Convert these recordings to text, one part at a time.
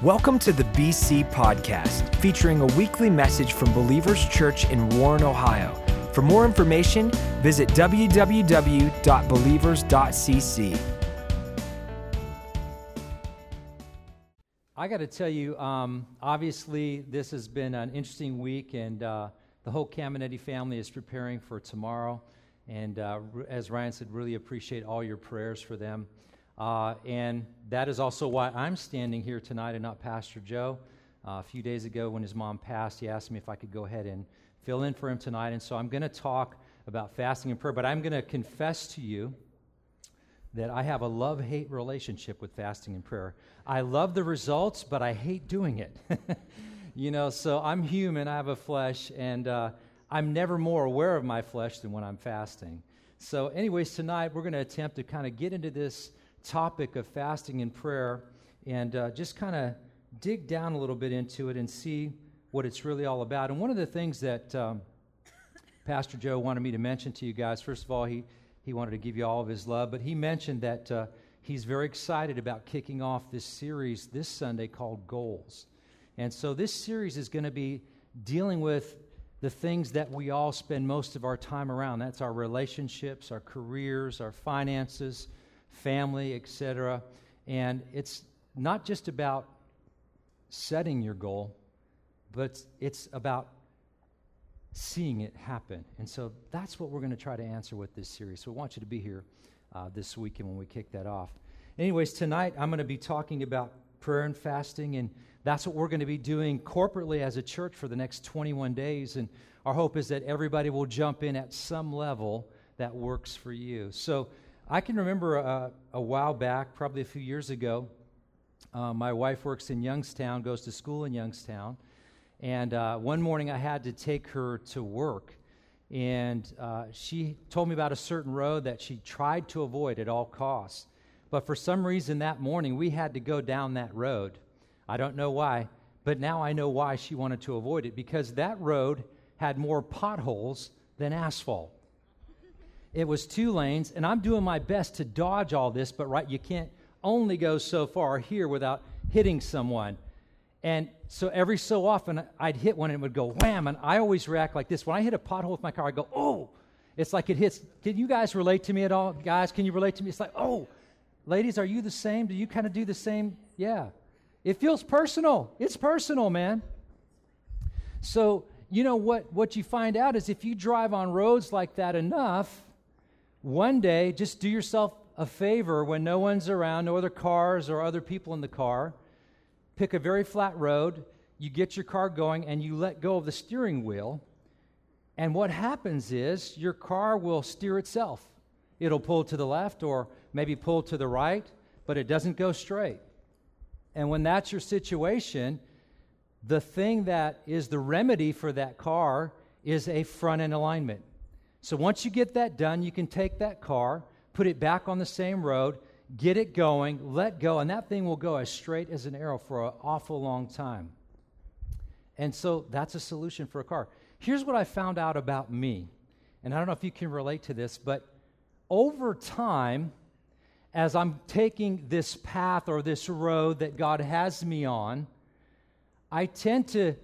Welcome to the BC Podcast, featuring a weekly message from Believers Church in Warren, Ohio. For more information, visit www.believers.cc. I got to tell you, um, obviously, this has been an interesting week, and uh, the whole Caminetti family is preparing for tomorrow. And uh, as Ryan said, really appreciate all your prayers for them. Uh, and that is also why I'm standing here tonight and not Pastor Joe. Uh, a few days ago, when his mom passed, he asked me if I could go ahead and fill in for him tonight. And so I'm going to talk about fasting and prayer, but I'm going to confess to you that I have a love hate relationship with fasting and prayer. I love the results, but I hate doing it. you know, so I'm human, I have a flesh, and uh, I'm never more aware of my flesh than when I'm fasting. So, anyways, tonight we're going to attempt to kind of get into this topic of fasting and prayer and uh, just kind of dig down a little bit into it and see what it's really all about. And one of the things that um, Pastor Joe wanted me to mention to you guys, first of all, he, he wanted to give you all of his love, but he mentioned that uh, he's very excited about kicking off this series this Sunday called Goals. And so this series is going to be dealing with the things that we all spend most of our time around. That's our relationships, our careers, our finances, family, etc. And it's not just about setting your goal, but it's about seeing it happen. And so that's what we're going to try to answer with this series. So we want you to be here uh, this weekend when we kick that off. Anyways, tonight I'm going to be talking about prayer and fasting, and that's what we're going to be doing corporately as a church for the next 21 days. And our hope is that everybody will jump in at some level that works for you. So I can remember uh, a while back, probably a few years ago, uh, my wife works in Youngstown, goes to school in Youngstown. And uh, one morning I had to take her to work. And uh, she told me about a certain road that she tried to avoid at all costs. But for some reason that morning we had to go down that road. I don't know why, but now I know why she wanted to avoid it because that road had more potholes than asphalt. It was two lanes, and I'm doing my best to dodge all this, but right, you can't only go so far here without hitting someone. And so every so often, I'd hit one and it would go wham, and I always react like this. When I hit a pothole with my car, I go, oh, it's like it hits. Can you guys relate to me at all? Guys, can you relate to me? It's like, oh, ladies, are you the same? Do you kind of do the same? Yeah. It feels personal. It's personal, man. So, you know what, what you find out is if you drive on roads like that enough, one day, just do yourself a favor when no one's around, no other cars or other people in the car. Pick a very flat road, you get your car going, and you let go of the steering wheel. And what happens is your car will steer itself. It'll pull to the left or maybe pull to the right, but it doesn't go straight. And when that's your situation, the thing that is the remedy for that car is a front end alignment. So once you get that done, you can take that car, put it back on the same road, get it going, let go, and that thing will go as straight as an arrow for an awful long time. And so that's a solution for a car. Here's what I found out about me. And I don't know if you can relate to this, but over time, as I'm taking this path or this road that God has me on, I tend to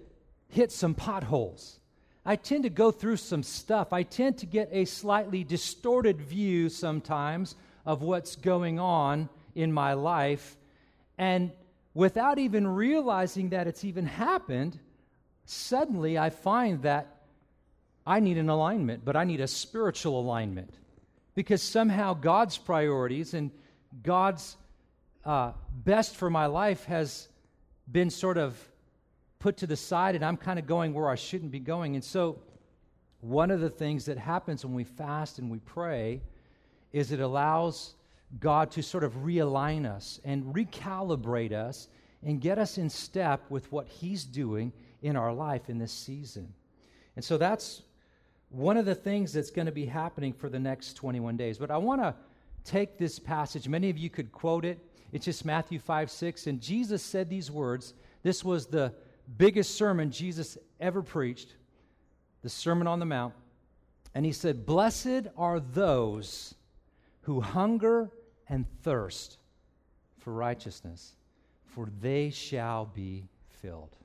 hit some potholes. I tend to go through some stuff. I tend to get a slightly distorted view sometimes of what's going on in my life. And without even realizing that it's even happened, suddenly I find that I need an alignment, but I need a spiritual alignment. Because somehow God's priorities and God's uh, best for my life has been sort of put to the side and I'm kind of going where I shouldn't be going. And so, one of the things that happens when we fast and we pray is it allows God to sort of realign us and recalibrate us and get us in step with what He's doing in our life in this season. And so that's one of the things that's going to be happening for the next 21 days. But I want to take this passage. Many of you could quote it. It's just Matthew 5 6. And Jesus said these words. This was the biggest sermon Jesus ever preached, the Sermon on the Mount. And he said, Blessed are those who hunger and thirst for righteousness, for they shall be filled.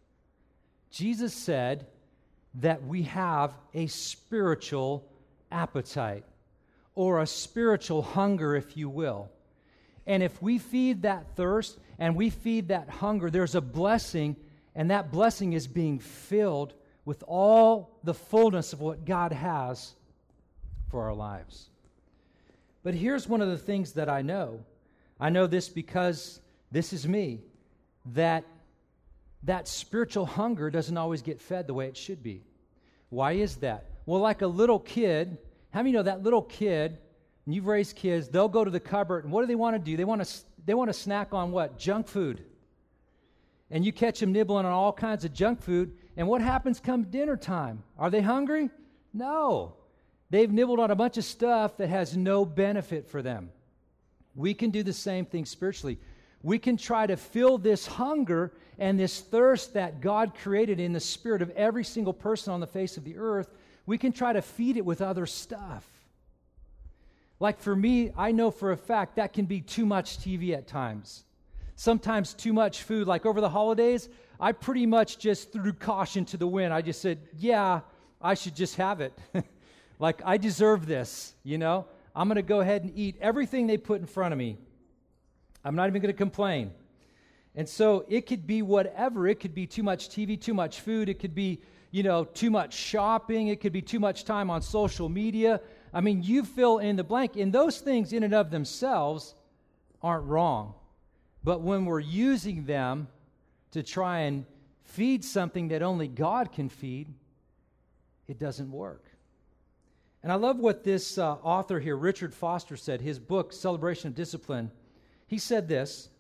Jesus said that we have a spiritual appetite or a spiritual hunger, if you will. And if we feed that thirst and we feed that hunger, there's a blessing, and that blessing is being filled with all the fullness of what God has for our lives. But here's one of the things that I know. I know this because this is me that that spiritual hunger doesn't always get fed the way it should be. Why is that? Well, like a little kid, how many know that little kid, and you've raised kids, they'll go to the cupboard, and what do they want to do? They want to, they want to snack on what? Junk food. And you catch them nibbling on all kinds of junk food, and what happens come dinner time? Are they hungry? No. They've nibbled on a bunch of stuff that has no benefit for them. We can do the same thing spiritually. We can try to fill this hunger and this thirst that God created in the spirit of every single person on the face of the earth. We can try to feed it with other stuff. Like for me, I know for a fact that can be too much TV at times. Sometimes too much food. Like over the holidays, I pretty much just threw caution to the wind. I just said, yeah, I should just have it. like I deserve this, you know? I'm going to go ahead and eat everything they put in front of me. I'm not even going to complain. And so it could be whatever. It could be too much TV, too much food. It could be, you know, too much shopping. It could be too much time on social media. I mean, you fill in the blank. And those things, in and of themselves, aren't wrong. But when we're using them to try and feed something that only God can feed, it doesn't work. And I love what this uh, author here, Richard Foster, said. His book, Celebration of Discipline, he said this.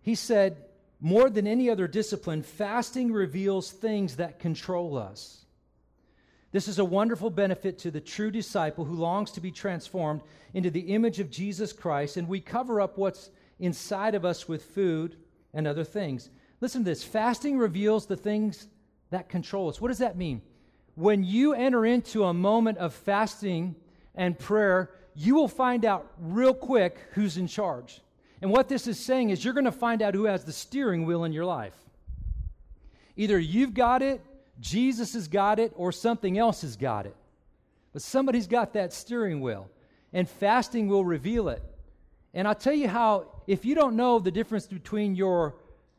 He said, more than any other discipline, fasting reveals things that control us. This is a wonderful benefit to the true disciple who longs to be transformed into the image of Jesus Christ, and we cover up what's inside of us with food and other things. Listen to this fasting reveals the things that control us. What does that mean? When you enter into a moment of fasting and prayer, you will find out real quick who's in charge. And what this is saying is you're going to find out who has the steering wheel in your life. Either you've got it, Jesus has got it, or something else has got it. But somebody's got that steering wheel, and fasting will reveal it. And I'll tell you how, if you don't know the difference between your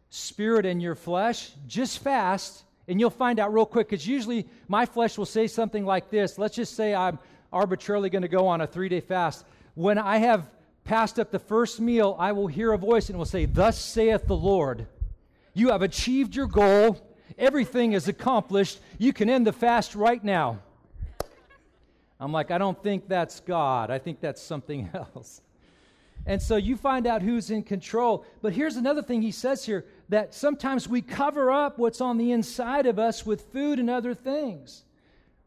spirit and your flesh, just fast, and you'll find out real quick. Because usually my flesh will say something like this. Let's just say I'm arbitrarily going to go on a three day fast. When I have passed up the first meal, I will hear a voice and will say, Thus saith the Lord. You have achieved your goal. Everything is accomplished. You can end the fast right now. I'm like, I don't think that's God. I think that's something else. And so you find out who's in control. But here's another thing he says here that sometimes we cover up what's on the inside of us with food and other things.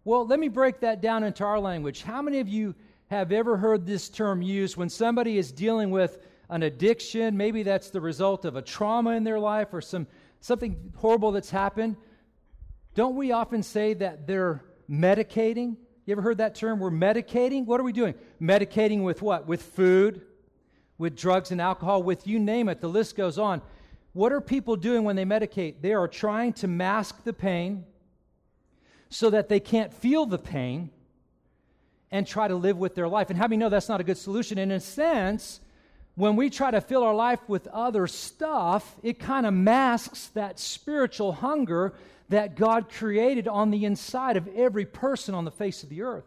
Well, let me break that down into our language. How many of you have ever heard this term used when somebody is dealing with an addiction? Maybe that's the result of a trauma in their life or some, something horrible that's happened. Don't we often say that they're medicating? You ever heard that term? We're medicating. What are we doing? Medicating with what? With food, with drugs and alcohol, with you name it. The list goes on. What are people doing when they medicate? They are trying to mask the pain so that they can't feel the pain and try to live with their life. And how many know that's not a good solution? In a sense, when we try to fill our life with other stuff, it kind of masks that spiritual hunger that God created on the inside of every person on the face of the earth.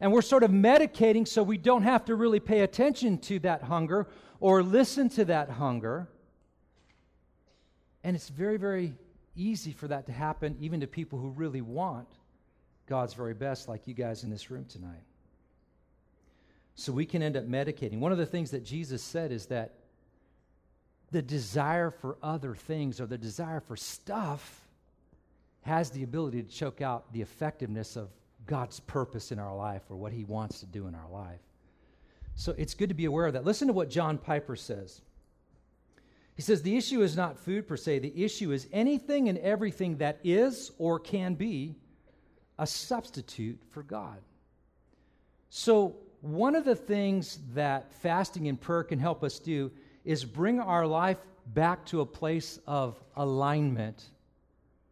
And we're sort of medicating so we don't have to really pay attention to that hunger or listen to that hunger. And it's very, very easy for that to happen, even to people who really want God's very best, like you guys in this room tonight. So we can end up medicating. One of the things that Jesus said is that the desire for other things or the desire for stuff has the ability to choke out the effectiveness of God's purpose in our life or what He wants to do in our life. So it's good to be aware of that. Listen to what John Piper says. He says, The issue is not food per se, the issue is anything and everything that is or can be a substitute for God. So, one of the things that fasting and prayer can help us do is bring our life back to a place of alignment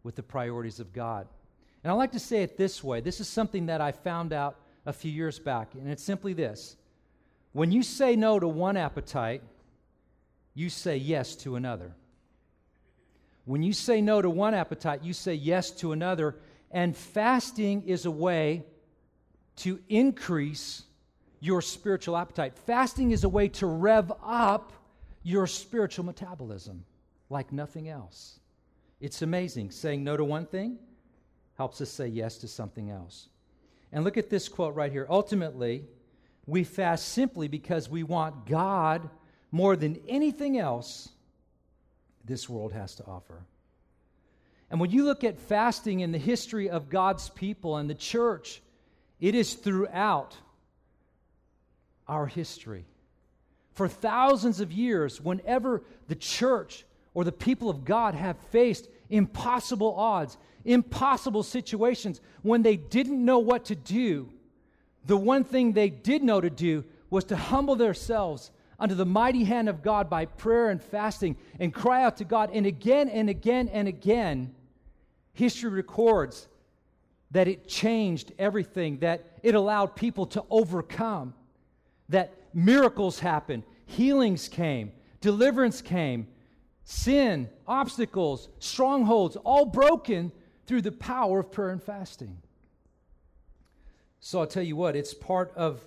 with the priorities of God. And I like to say it this way this is something that I found out a few years back, and it's simply this when you say no to one appetite, you say yes to another. When you say no to one appetite, you say yes to another. And fasting is a way to increase your spiritual appetite. Fasting is a way to rev up your spiritual metabolism like nothing else. It's amazing. Saying no to one thing helps us say yes to something else. And look at this quote right here. Ultimately, we fast simply because we want God more than anything else this world has to offer. And when you look at fasting in the history of God's people and the church, it is throughout our history. For thousands of years, whenever the church or the people of God have faced impossible odds, impossible situations, when they didn't know what to do, the one thing they did know to do was to humble themselves under the mighty hand of God by prayer and fasting and cry out to God. And again and again and again, history records that it changed everything, that it allowed people to overcome, that miracles happened, healings came, deliverance came, sin, obstacles, strongholds, all broken through the power of prayer and fasting. So I'll tell you what, it's part of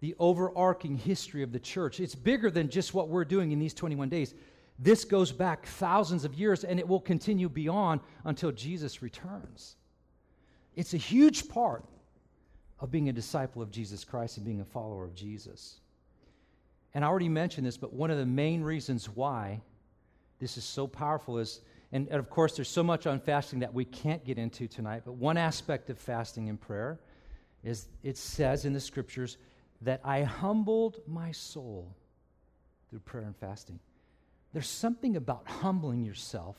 the overarching history of the church. It's bigger than just what we're doing in these 21 days. This goes back thousands of years and it will continue beyond until Jesus returns. It's a huge part of being a disciple of Jesus Christ and being a follower of Jesus. And I already mentioned this, but one of the main reasons why this is so powerful is, and, of course, there's so much on fasting that we can't get into tonight, but one aspect of fasting and prayer is it says in the scriptures that I humbled my soul through prayer and fasting. There's something about humbling yourself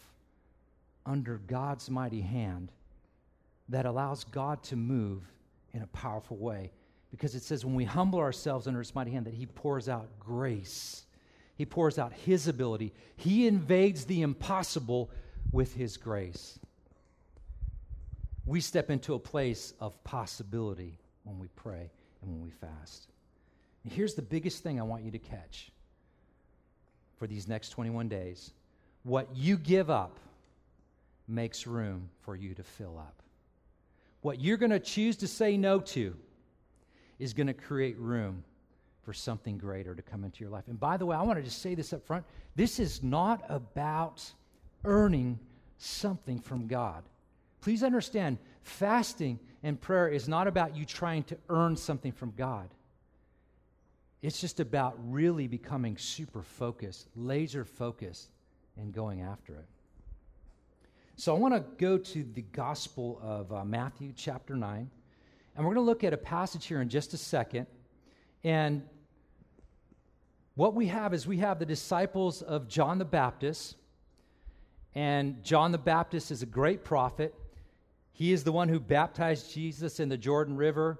under God's mighty hand that allows God to move in a powerful way. Because it says when we humble ourselves under His mighty hand, that He pours out grace. He pours out His ability. He invades the impossible with His grace. We step into a place of possibility when we pray and when we fast. And here's the biggest thing I want you to catch for these next 21 days what you give up makes room for you to fill up. What you're going to choose to say no to is going to create room for something greater to come into your life. And by the way, I want to just say this up front this is not about earning something from God. Please understand, fasting and prayer is not about you trying to earn something from God. It's just about really becoming super focused, laser focused, and going after it. So I want to go to the Gospel of uh, Matthew, chapter 9. And we're going to look at a passage here in just a second. And what we have is we have the disciples of John the Baptist. And John the Baptist is a great prophet. He is the one who baptized Jesus in the Jordan River.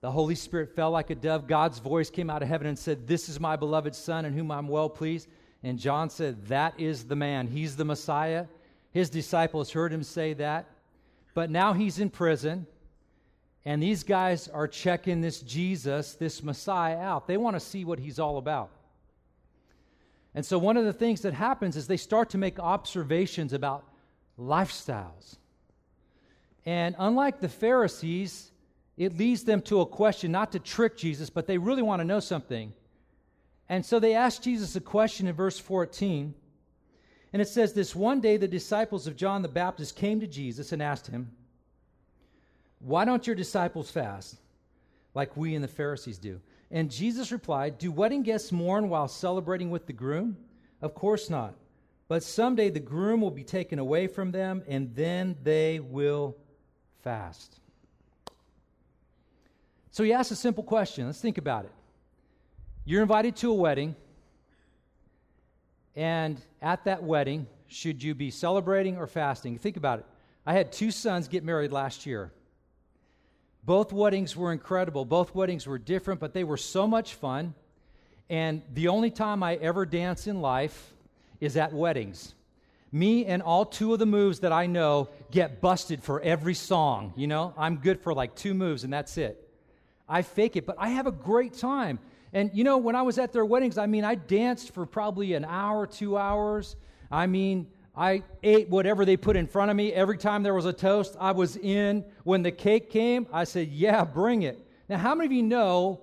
The Holy Spirit fell like a dove. God's voice came out of heaven and said, This is my beloved Son in whom I'm well pleased. And John said, That is the man. He's the Messiah. His disciples heard him say that. But now he's in prison. And these guys are checking this Jesus, this Messiah out. They want to see what he's all about. And so, one of the things that happens is they start to make observations about lifestyles. And unlike the Pharisees, it leads them to a question, not to trick Jesus, but they really want to know something. And so they ask Jesus a question in verse 14. And it says this one day the disciples of John the Baptist came to Jesus and asked him, Why don't your disciples fast like we and the Pharisees do? And Jesus replied, Do wedding guests mourn while celebrating with the groom? Of course not. But someday the groom will be taken away from them, and then they will fast. So he asks a simple question. Let's think about it. You're invited to a wedding, and at that wedding, should you be celebrating or fasting? Think about it. I had two sons get married last year. Both weddings were incredible. Both weddings were different, but they were so much fun. And the only time I ever dance in life, is at weddings. Me and all two of the moves that I know get busted for every song. You know, I'm good for like two moves and that's it. I fake it, but I have a great time. And you know, when I was at their weddings, I mean, I danced for probably an hour, two hours. I mean, I ate whatever they put in front of me. Every time there was a toast, I was in. When the cake came, I said, Yeah, bring it. Now, how many of you know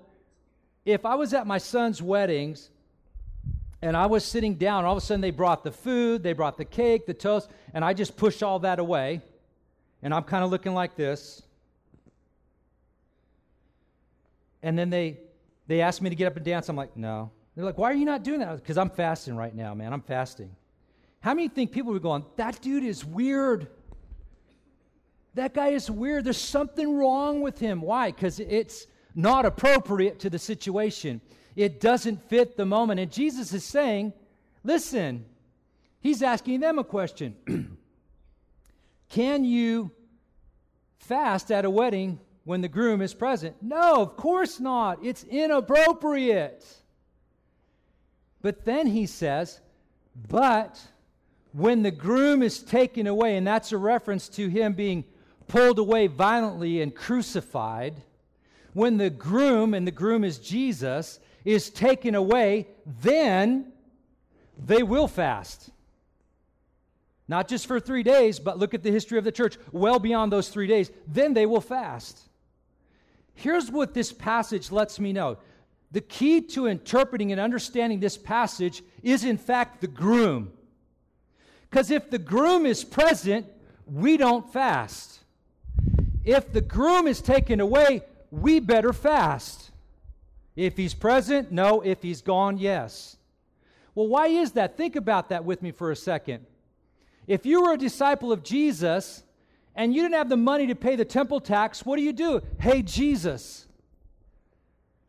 if I was at my son's weddings and I was sitting down, all of a sudden they brought the food, they brought the cake, the toast, and I just pushed all that away, and I'm kind of looking like this. And then they they asked me to get up and dance. I'm like, no. They're like, why are you not doing that? Because I'm fasting right now, man. I'm fasting. How many think people would go on, that dude is weird? That guy is weird. There's something wrong with him. Why? Because it's not appropriate to the situation. It doesn't fit the moment. And Jesus is saying, listen, he's asking them a question Can you fast at a wedding when the groom is present? No, of course not. It's inappropriate. But then he says, But when the groom is taken away, and that's a reference to him being pulled away violently and crucified when the groom, and the groom is Jesus, is taken away, then they will fast. Not just for three days, but look at the history of the church, well beyond those three days. Then they will fast. Here's what this passage lets me know the key to interpreting and understanding this passage is, in fact, the groom. Because if the groom is present, we don't fast. If the groom is taken away, we better fast. If he's present, no. If he's gone, yes. Well, why is that? Think about that with me for a second. If you were a disciple of Jesus and you didn't have the money to pay the temple tax, what do you do? Hey, Jesus,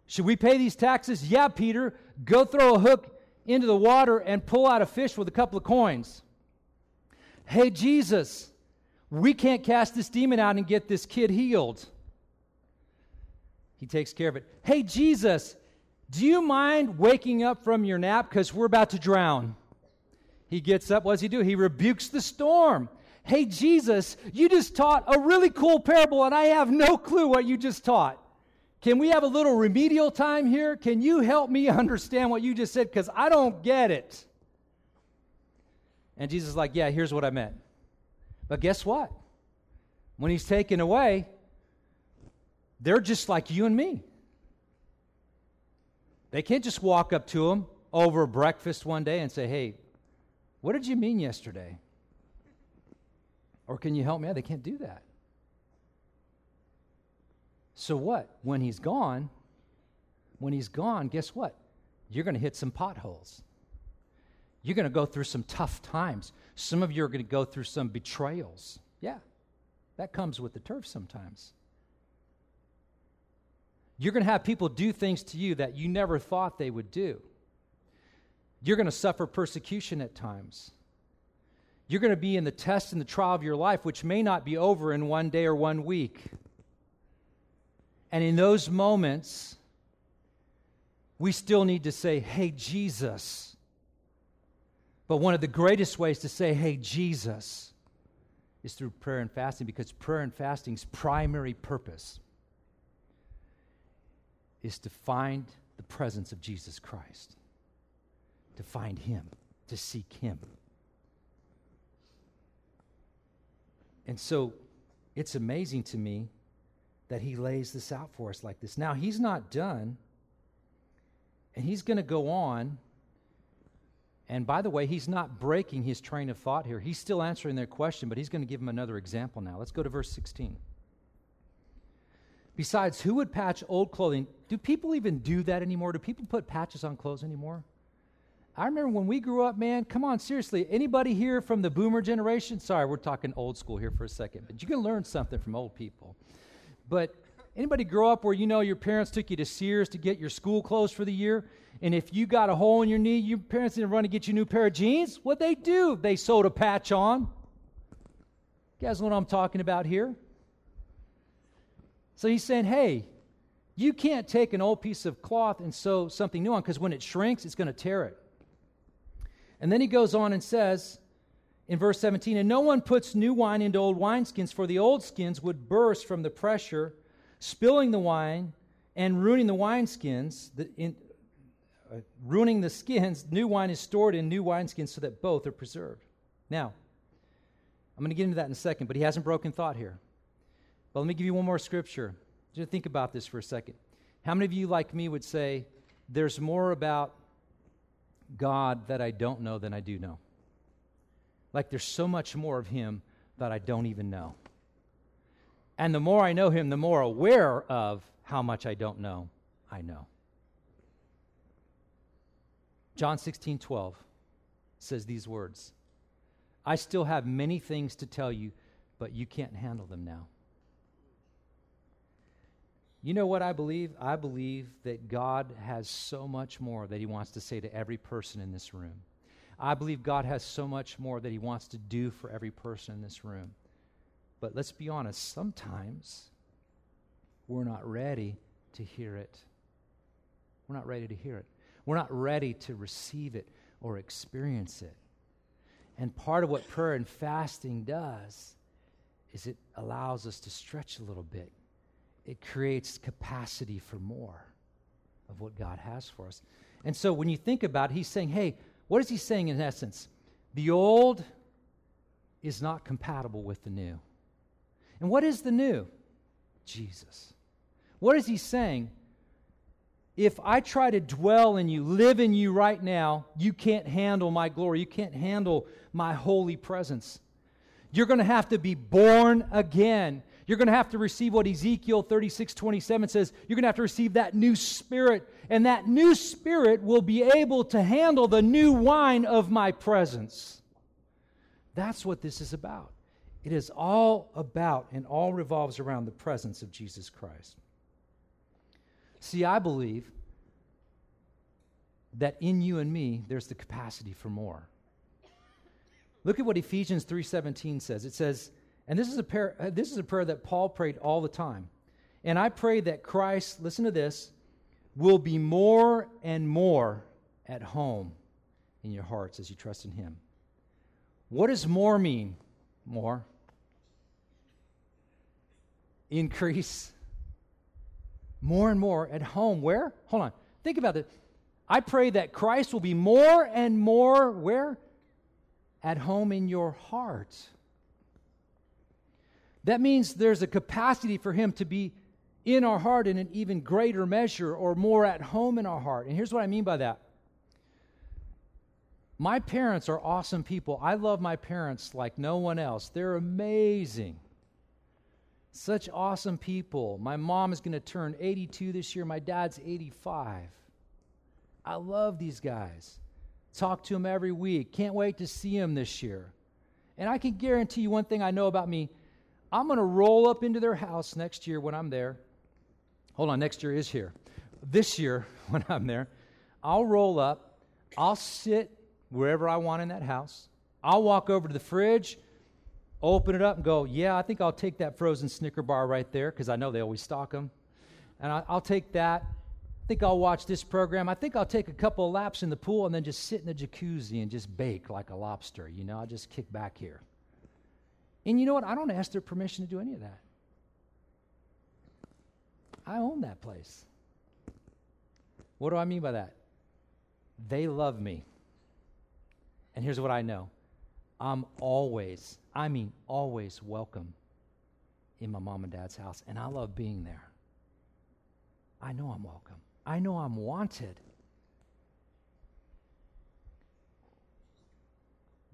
should we pay these taxes? Yeah, Peter. Go throw a hook into the water and pull out a fish with a couple of coins. Hey, Jesus, we can't cast this demon out and get this kid healed. He takes care of it. Hey, Jesus, do you mind waking up from your nap? Because we're about to drown. He gets up. What does he do? He rebukes the storm. Hey, Jesus, you just taught a really cool parable, and I have no clue what you just taught. Can we have a little remedial time here? Can you help me understand what you just said? Because I don't get it. And Jesus is like, Yeah, here's what I meant. But guess what? When he's taken away, they're just like you and me. They can't just walk up to him over breakfast one day and say, Hey, what did you mean yesterday? Or can you help me out? They can't do that. So what? When he's gone, when he's gone, guess what? You're going to hit some potholes. You're going to go through some tough times. Some of you are going to go through some betrayals. Yeah, that comes with the turf sometimes. You're going to have people do things to you that you never thought they would do. You're going to suffer persecution at times. You're going to be in the test and the trial of your life, which may not be over in one day or one week. And in those moments, we still need to say, Hey, Jesus. But one of the greatest ways to say, Hey, Jesus, is through prayer and fasting because prayer and fasting's primary purpose is to find the presence of Jesus Christ, to find Him, to seek Him. And so it's amazing to me that He lays this out for us like this. Now, He's not done, and He's going to go on. And by the way, he's not breaking his train of thought here. He's still answering their question, but he's going to give them another example now. Let's go to verse 16. Besides, who would patch old clothing? Do people even do that anymore? Do people put patches on clothes anymore? I remember when we grew up, man, come on, seriously. Anybody here from the boomer generation? Sorry, we're talking old school here for a second, but you can learn something from old people. But anybody grow up where you know your parents took you to Sears to get your school clothes for the year? And if you got a hole in your knee, your parents didn't run to get you a new pair of jeans? What they do? They sewed a patch on. You guys know what I'm talking about here? So he's saying, hey, you can't take an old piece of cloth and sew something new on because when it shrinks, it's going to tear it. And then he goes on and says in verse 17, And no one puts new wine into old wineskins, for the old skins would burst from the pressure, spilling the wine and ruining the wineskins. The, in, uh, ruining the skins, new wine is stored in new wineskins so that both are preserved. Now, I'm going to get into that in a second, but he hasn't broken thought here. But let me give you one more scripture. Just think about this for a second. How many of you, like me, would say, There's more about God that I don't know than I do know? Like there's so much more of Him that I don't even know. And the more I know Him, the more aware of how much I don't know, I know. John 16, 12 says these words I still have many things to tell you, but you can't handle them now. You know what I believe? I believe that God has so much more that He wants to say to every person in this room. I believe God has so much more that He wants to do for every person in this room. But let's be honest, sometimes we're not ready to hear it. We're not ready to hear it. We're not ready to receive it or experience it. And part of what prayer and fasting does is it allows us to stretch a little bit. It creates capacity for more of what God has for us. And so when you think about it, he's saying, hey, what is he saying in essence? The old is not compatible with the new. And what is the new? Jesus. What is he saying? If I try to dwell in you, live in you right now, you can't handle my glory. You can't handle my holy presence. You're going to have to be born again. You're going to have to receive what Ezekiel 36 27 says. You're going to have to receive that new spirit. And that new spirit will be able to handle the new wine of my presence. That's what this is about. It is all about and all revolves around the presence of Jesus Christ. See, I believe that in you and me there's the capacity for more. Look at what Ephesians 3:17 says. It says, and this is a prayer, uh, this is a prayer that Paul prayed all the time. And I pray that Christ, listen to this, will be more and more at home in your hearts as you trust in him. What does more mean? More. Increase more and more at home. Where? Hold on. Think about it. I pray that Christ will be more and more where? At home in your heart. That means there's a capacity for Him to be in our heart in an even greater measure or more at home in our heart. And here's what I mean by that. My parents are awesome people. I love my parents like no one else. They're amazing. Such awesome people. My mom is going to turn 82 this year. My dad's 85. I love these guys. Talk to them every week. Can't wait to see them this year. And I can guarantee you one thing I know about me I'm going to roll up into their house next year when I'm there. Hold on, next year is here. This year, when I'm there, I'll roll up. I'll sit wherever I want in that house. I'll walk over to the fridge open it up and go, yeah, I think I'll take that frozen Snicker bar right there because I know they always stock them. And I, will take that. I think I'll watch this program. I think I'll take a couple of laps in the pool and then just sit in the jacuzzi and just bake like a lobster. You know, I'll just kick back here. And you know what? I don't ask their permission to do any of that. I own that place. What do I mean by that? They love me. And here's what I know I'm always, I mean, always welcome in my mom and dad's house. And I love being there. I know I'm welcome, I know I'm wanted.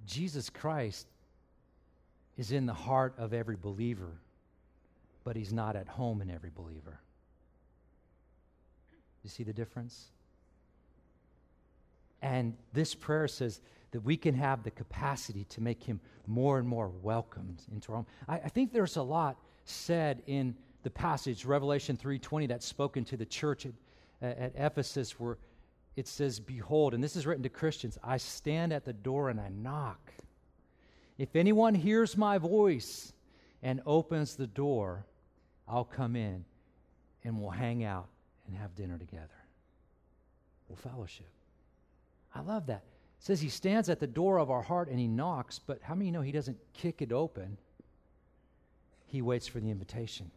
Jesus Christ is in the heart of every believer, but he's not at home in every believer. You see the difference? And this prayer says, that we can have the capacity to make him more and more welcomed into our home. I, I think there's a lot said in the passage, Revelation 3.20, that's spoken to the church at, at Ephesus where it says, Behold, and this is written to Christians, I stand at the door and I knock. If anyone hears my voice and opens the door, I'll come in and we'll hang out and have dinner together. We'll fellowship. I love that. Says he stands at the door of our heart and he knocks, but how many know he doesn't kick it open? He waits for the invitation.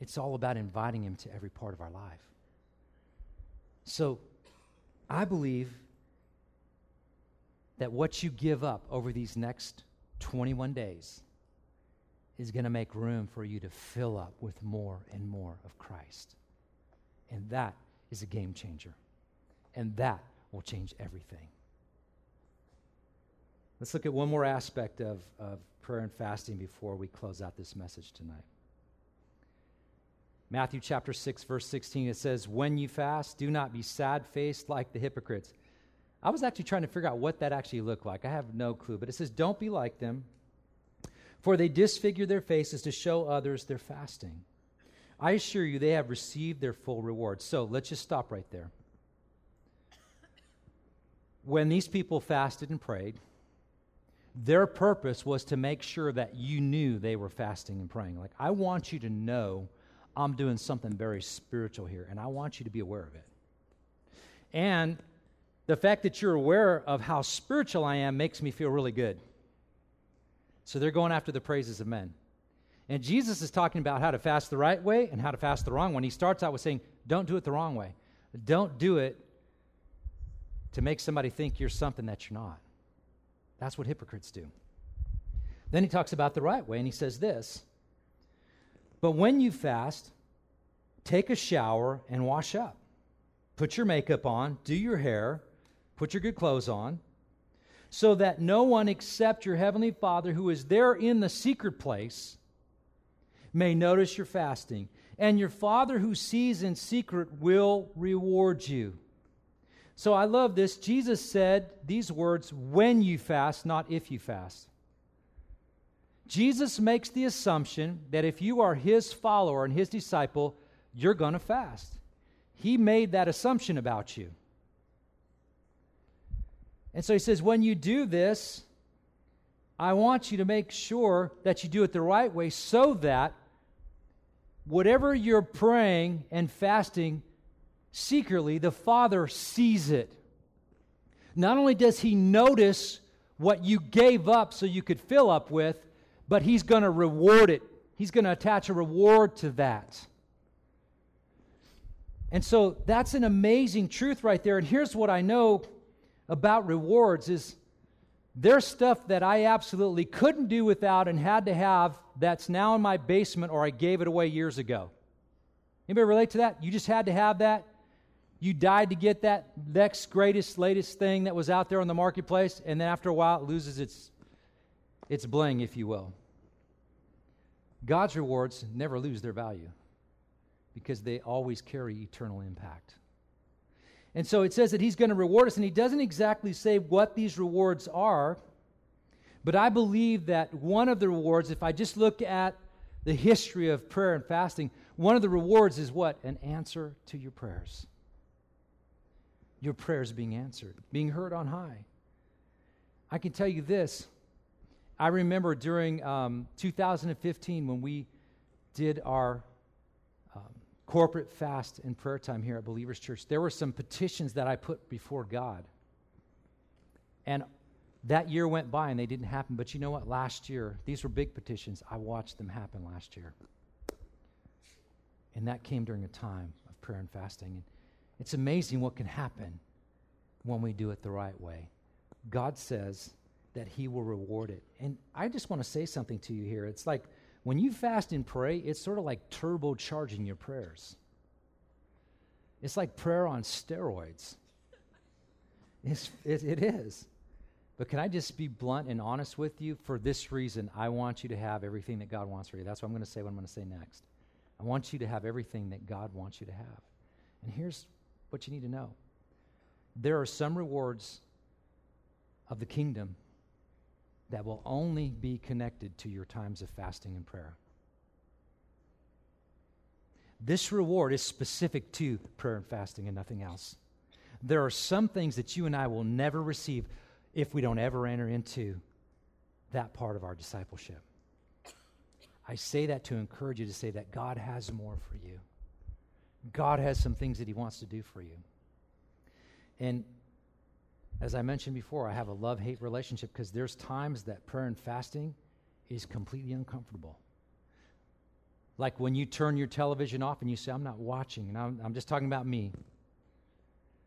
It's all about inviting him to every part of our life. So I believe that what you give up over these next 21 days is going to make room for you to fill up with more and more of Christ. And that is a game changer. And that will change everything. Let's look at one more aspect of, of prayer and fasting before we close out this message tonight. Matthew chapter 6, verse 16, it says, When you fast, do not be sad faced like the hypocrites. I was actually trying to figure out what that actually looked like. I have no clue. But it says, Don't be like them, for they disfigure their faces to show others their fasting. I assure you, they have received their full reward. So let's just stop right there. When these people fasted and prayed, their purpose was to make sure that you knew they were fasting and praying. Like, I want you to know I'm doing something very spiritual here, and I want you to be aware of it. And the fact that you're aware of how spiritual I am makes me feel really good. So they're going after the praises of men. And Jesus is talking about how to fast the right way and how to fast the wrong one. He starts out with saying, Don't do it the wrong way. Don't do it to make somebody think you're something that you're not. That's what hypocrites do. Then he talks about the right way, and he says this But when you fast, take a shower and wash up. Put your makeup on, do your hair, put your good clothes on, so that no one except your heavenly Father who is there in the secret place may notice your fasting. And your Father who sees in secret will reward you. So I love this. Jesus said these words when you fast, not if you fast. Jesus makes the assumption that if you are his follower and his disciple, you're going to fast. He made that assumption about you. And so he says, when you do this, I want you to make sure that you do it the right way so that whatever you're praying and fasting secretly, the Father sees it. Not only does He notice what you gave up so you could fill up with, but He's going to reward it. He's going to attach a reward to that. And so that's an amazing truth right there. And here's what I know about rewards is there's stuff that I absolutely couldn't do without and had to have that's now in my basement or I gave it away years ago. Anybody relate to that? You just had to have that. You died to get that next greatest, latest thing that was out there on the marketplace, and then after a while it loses its, its bling, if you will. God's rewards never lose their value because they always carry eternal impact. And so it says that he's going to reward us, and he doesn't exactly say what these rewards are, but I believe that one of the rewards, if I just look at the history of prayer and fasting, one of the rewards is what? An answer to your prayers. Your prayers being answered, being heard on high. I can tell you this. I remember during um, 2015 when we did our corporate fast and prayer time here at Believers Church, there were some petitions that I put before God. And that year went by and they didn't happen. But you know what? Last year, these were big petitions. I watched them happen last year. And that came during a time of prayer and fasting. And it's amazing what can happen when we do it the right way. God says that He will reward it. And I just want to say something to you here. It's like when you fast and pray, it's sort of like turbocharging your prayers. It's like prayer on steroids. It's, it, it is. But can I just be blunt and honest with you? For this reason, I want you to have everything that God wants for you. That's what I'm going to say what I'm going to say next. I want you to have everything that God wants you to have. And here's what you need to know there are some rewards of the kingdom that will only be connected to your times of fasting and prayer. This reward is specific to prayer and fasting and nothing else. There are some things that you and I will never receive if we don't ever enter into that part of our discipleship. I say that to encourage you to say that God has more for you. God has some things that He wants to do for you. And as I mentioned before, I have a love hate relationship because there's times that prayer and fasting is completely uncomfortable. Like when you turn your television off and you say, I'm not watching, and I'm, I'm just talking about me.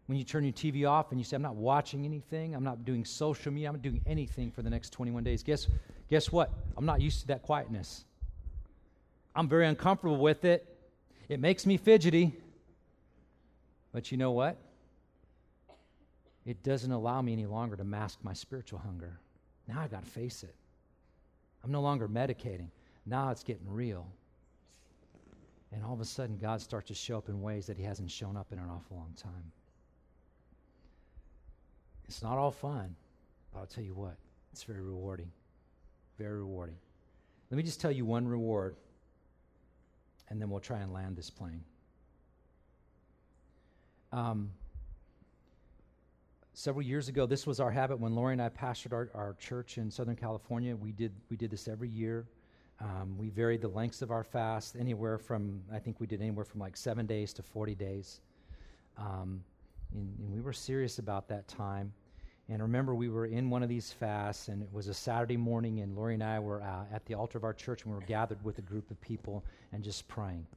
When you turn your TV off and you say, I'm not watching anything, I'm not doing social media, I'm not doing anything for the next 21 days, guess, guess what? I'm not used to that quietness. I'm very uncomfortable with it. It makes me fidgety. But you know what? It doesn't allow me any longer to mask my spiritual hunger. Now I got to face it. I'm no longer medicating. Now it's getting real. And all of a sudden, God starts to show up in ways that He hasn't shown up in an awful long time. It's not all fun, but I'll tell you what, it's very rewarding. Very rewarding. Let me just tell you one reward, and then we'll try and land this plane. Um, several years ago, this was our habit when Lori and I pastored our, our church in Southern California. We did, we did this every year. Um, we varied the lengths of our fast anywhere from, I think we did anywhere from like seven days to 40 days. Um, and, and, we were serious about that time. And remember, we were in one of these fasts, and it was a Saturday morning, and Lori and I were uh, at the altar of our church, and we were gathered with a group of people and just praying.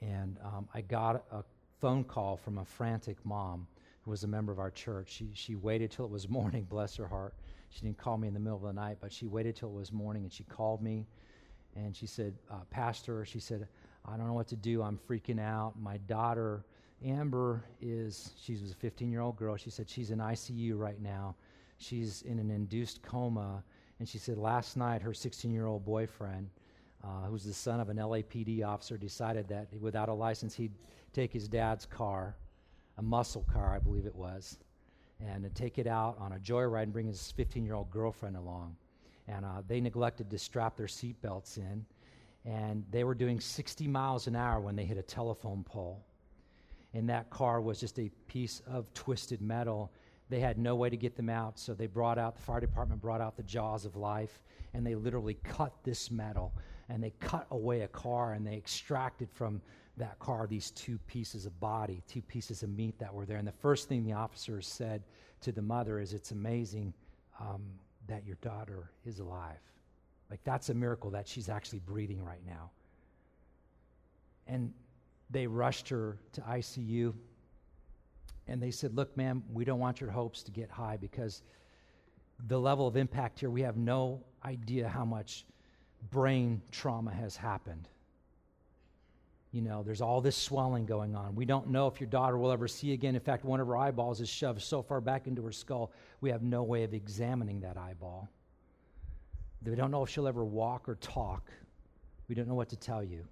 And um, I got a phone call from a frantic mom who was a member of our church. She, she waited till it was morning, bless her heart, she didn't call me in the middle of the night, but she waited till it was morning and she called me and she said, uh, Pastor, she said, I don't know what to do. I'm freaking out. My daughter, Amber, is, she was a 15 year old girl. She said she's in ICU right now. She's in an induced coma. And she said last night her 16 year old boyfriend, uh, who's the son of an LAPD officer, decided that without a license he'd take his dad's car, a muscle car, I believe it was, and take it out on a joyride and bring his 15 year old girlfriend along. And uh, they neglected to strap their seatbelts in. And they were doing 60 miles an hour when they hit a telephone pole. And that car was just a piece of twisted metal. They had no way to get them out, so they brought out, the fire department brought out the jaws of life, and they literally cut this metal. And they cut away a car, and they extracted from that car these two pieces of body, two pieces of meat that were there. And the first thing the officers said to the mother is, It's amazing um, that your daughter is alive. Like, that's a miracle that she's actually breathing right now. And they rushed her to ICU. And they said, Look, ma'am, we don't want your hopes to get high because the level of impact here, we have no idea how much brain trauma has happened you know, there's all this swelling going on. We don't know if your daughter will ever see again. In fact, one of her eyeballs is shoved so far back into her skull, we have no way of examining that eyeball. We don't know if she'll ever walk or talk. We don't know what to tell you.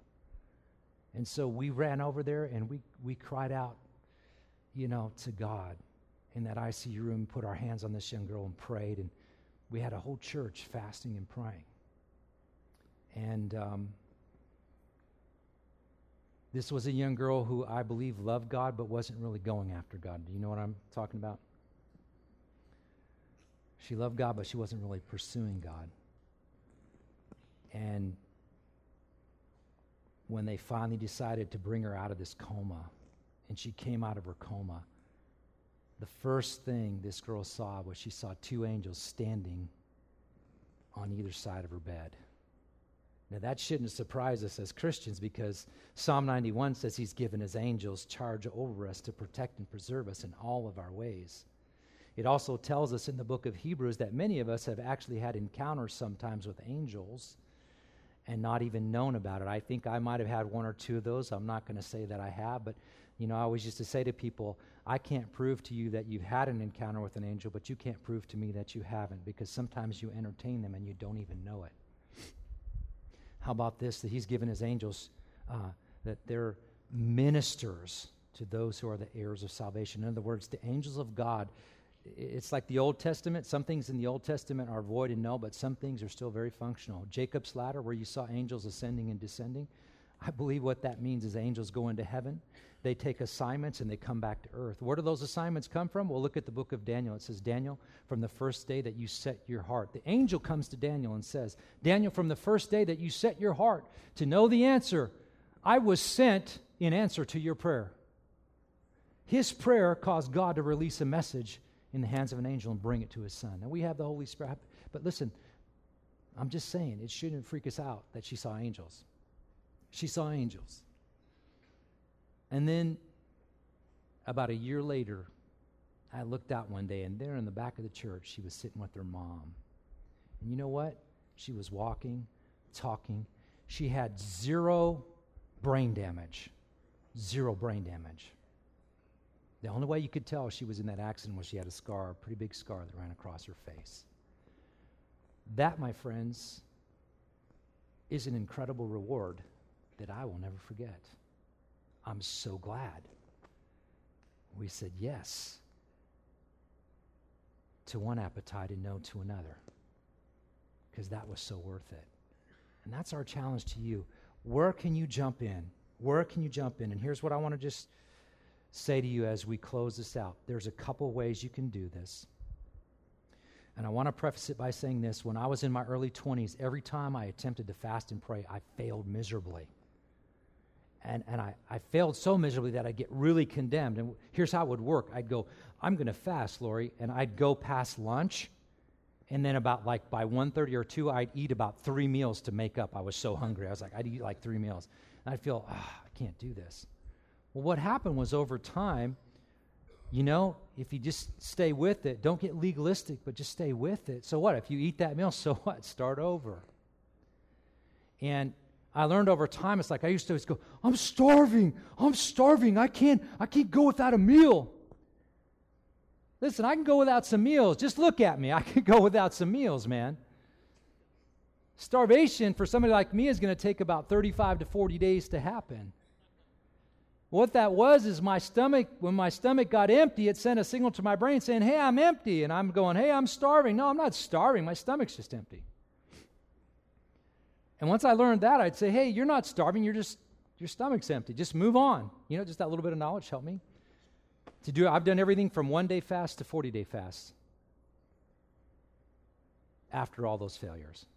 And so we ran over there and we, we cried out, you know, to God in that ICU room, put our hands on this young girl and prayed. And we had a whole church fasting and praying. And um, this was a young girl who I believe loved God but wasn't really going after God. Do you know what I'm talking about? She loved God, but she wasn't really pursuing God. And when they finally decided to bring her out of this coma, and she came out of her coma, the first thing this girl saw was she saw two angels standing on either side of her bed. Now, that shouldn't surprise us as Christians because Psalm 91 says He's given His angels charge over us to protect and preserve us in all of our ways. It also tells us in the book of Hebrews that many of us have actually had encounters sometimes with angels and not even known about it. I think I might have had one or two of those. I'm not going to say that I have, but you know, I always used to say to people, I can't prove to you that you've had an encounter with an angel, but you can't prove to me that you haven't because sometimes you entertain them and you don't even know it. How about this? That he's given his angels, uh, that they're ministers to those who are the heirs of salvation. In other words, the angels of God. It's like the Old Testament. Some things in the Old Testament are void and null, but some things are still very functional. Jacob's ladder, where you saw angels ascending and descending, I believe what that means is angels go into heaven they take assignments and they come back to earth. Where do those assignments come from? Well, look at the book of Daniel. It says, Daniel, from the first day that you set your heart. The angel comes to Daniel and says, Daniel, from the first day that you set your heart to know the answer, I was sent in answer to your prayer. His prayer caused God to release a message in the hands of an angel and bring it to his son. Now we have the Holy Spirit. But listen, I'm just saying, it shouldn't freak us out that she saw angels. She saw angels. And then about a year later, I looked out one day, and there in the back of the church, she was sitting with her mom. And you know what? She was walking, talking. She had zero brain damage. Zero brain damage. The only way you could tell she was in that accident was she had a scar, a pretty big scar that ran across her face. That, my friends, is an incredible reward that I will never forget. I'm so glad we said yes to one appetite and no to another because that was so worth it. And that's our challenge to you. Where can you jump in? Where can you jump in? And here's what I want to just say to you as we close this out there's a couple ways you can do this. And I want to preface it by saying this when I was in my early 20s, every time I attempted to fast and pray, I failed miserably. And, and I, I failed so miserably that I'd get really condemned. And here's how it would work I'd go, I'm going to fast, Lori, and I'd go past lunch. And then about like by 1.30 or 2, I'd eat about three meals to make up. I was so hungry. I was like, I'd eat like three meals. And I'd feel, oh, I can't do this. Well, what happened was over time, you know, if you just stay with it, don't get legalistic, but just stay with it. So what? If you eat that meal, so what? Start over. And I learned over time, it's like I used to always go, I'm starving, I'm starving, I can't, I can't go without a meal. Listen, I can go without some meals. Just look at me. I can go without some meals, man. Starvation for somebody like me is going to take about 35 to 40 days to happen. What that was is my stomach, when my stomach got empty, it sent a signal to my brain saying, Hey, I'm empty. And I'm going, Hey, I'm starving. No, I'm not starving. My stomach's just empty. And once I learned that, I'd say, Hey, you're not starving. You're just, your stomach's empty. Just move on. You know, just that little bit of knowledge helped me. To do, I've done everything from one day fast to 40 day fast after all those failures.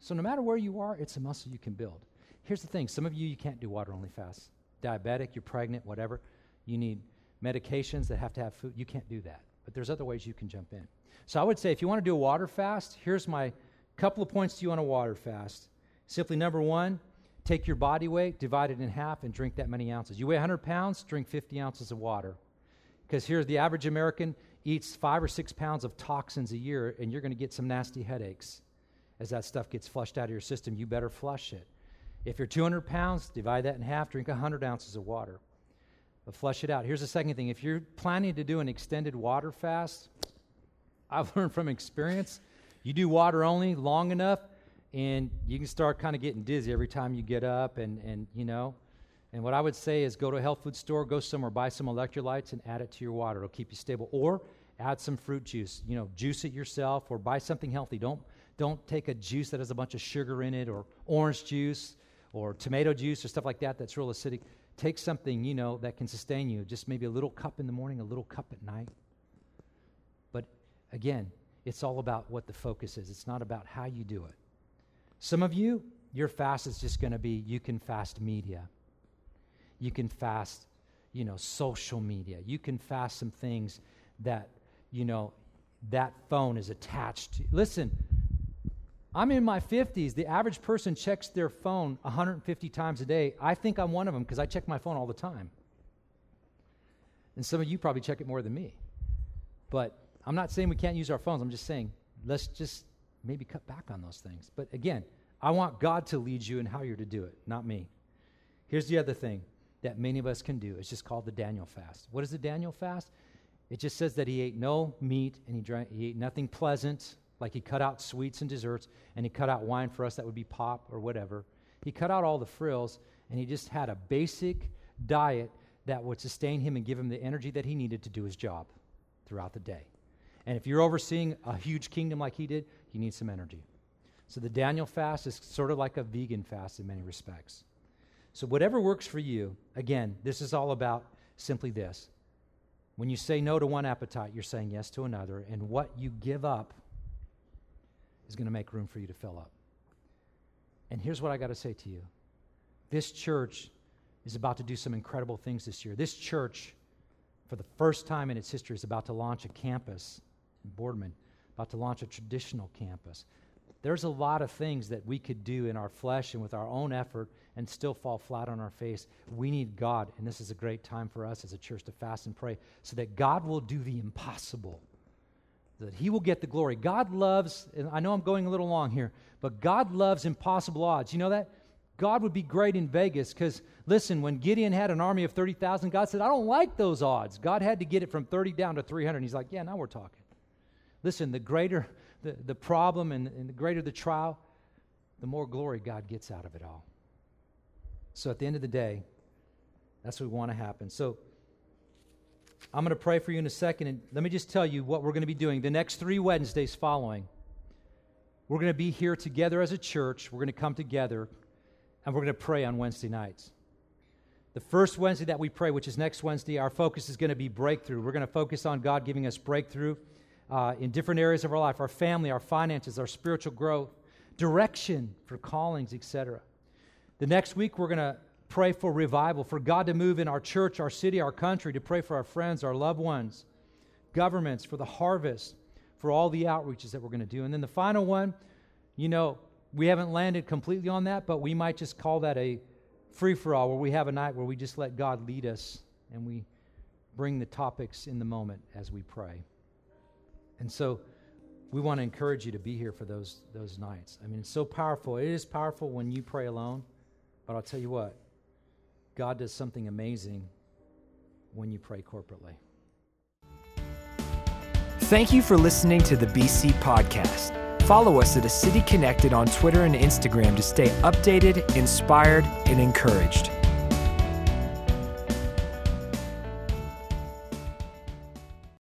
So no matter where you are, it's a muscle you can build. Here's the thing some of you, you can't do water only fast diabetic, you're pregnant, whatever, you need medications that have to have food, you can't do that. But there's other ways you can jump in. So I would say if you want to do a water fast, here's my couple of points to you on a water fast. Simply number one, take your body weight, divide it in half, and drink that many ounces. You weigh 100 pounds, drink 50 ounces of water. Because here's the average American eats five or six pounds of toxins a year, and you're going to get some nasty headaches as that stuff gets flushed out of your system. You better flush it. If you're 200 pounds, divide that in half, drink 100 ounces of water. But flush it out. Here's the second thing if you're planning to do an extended water fast, I've learned from experience, you do water only long enough, and you can start kind of getting dizzy every time you get up, and, and you know. And what I would say is go to a health food store, go somewhere, buy some electrolytes, and add it to your water. It'll keep you stable. Or add some fruit juice. You know, juice it yourself, or buy something healthy. Don't don't take a juice that has a bunch of sugar in it, or orange juice or tomato juice or stuff like that that's real acidic. Take something, you know, that can sustain you. Just maybe a little cup in the morning, a little cup at night. But again, it's all about what the focus is. It's not about how you do it. Some of you, your fast is just going to be you can fast media. You can fast, you know, social media. You can fast some things that, you know, that phone is attached to. Listen, I'm in my 50s. The average person checks their phone 150 times a day. I think I'm one of them because I check my phone all the time. And some of you probably check it more than me. But I'm not saying we can't use our phones. I'm just saying let's just maybe cut back on those things. But again, I want God to lead you in how you're to do it, not me. Here's the other thing that many of us can do. It's just called the Daniel fast. What is the Daniel fast? It just says that he ate no meat and he drank he ate nothing pleasant like he cut out sweets and desserts, and he cut out wine for us that would be pop or whatever. He cut out all the frills, and he just had a basic diet that would sustain him and give him the energy that he needed to do his job throughout the day. And if you're overseeing a huge kingdom like he did, you need some energy. So the Daniel fast is sort of like a vegan fast in many respects. So, whatever works for you, again, this is all about simply this. When you say no to one appetite, you're saying yes to another, and what you give up is going to make room for you to fill up. And here's what I got to say to you this church is about to do some incredible things this year. This church for the first time in its history, is about to launch a campus in Boardman, about to launch a traditional campus. There's a lot of things that we could do in our flesh and with our own effort and still fall flat on our face. We need God, and this is a great time for us as a church to fast and pray so that God will do the impossible, that He will get the glory. God loves, and I know I'm going a little long here, but God loves impossible odds. You know that? God would be great in Vegas because, listen, when Gideon had an army of 30,000, God said, I don't like those odds. God had to get it from 30 down to 300. And he's like, Yeah, now we're talking. Listen, the greater the, the problem and, and the greater the trial, the more glory God gets out of it all. So at the end of the day, that's what we want to happen. So I'm going to pray for you in a second. And let me just tell you what we're going to be doing. The next three Wednesdays following, we're going to be here together as a church. We're going to come together and we're going to pray on Wednesday nights. The first Wednesday that we pray, which is next Wednesday, our focus is going to be breakthrough. We're going to focus on God giving us breakthrough uh, in different areas of our life our family, our finances, our spiritual growth, direction for callings, etc. The next week, we're going to pray for revival, for God to move in our church, our city, our country, to pray for our friends, our loved ones, governments, for the harvest, for all the outreaches that we're going to do. And then the final one, you know, we haven't landed completely on that, but we might just call that a free for all, where we have a night where we just let God lead us and we bring the topics in the moment as we pray. And so we want to encourage you to be here for those, those nights. I mean, it's so powerful. It is powerful when you pray alone, but I'll tell you what, God does something amazing when you pray corporately. Thank you for listening to the BC Podcast. Follow us at A City Connected on Twitter and Instagram to stay updated, inspired, and encouraged.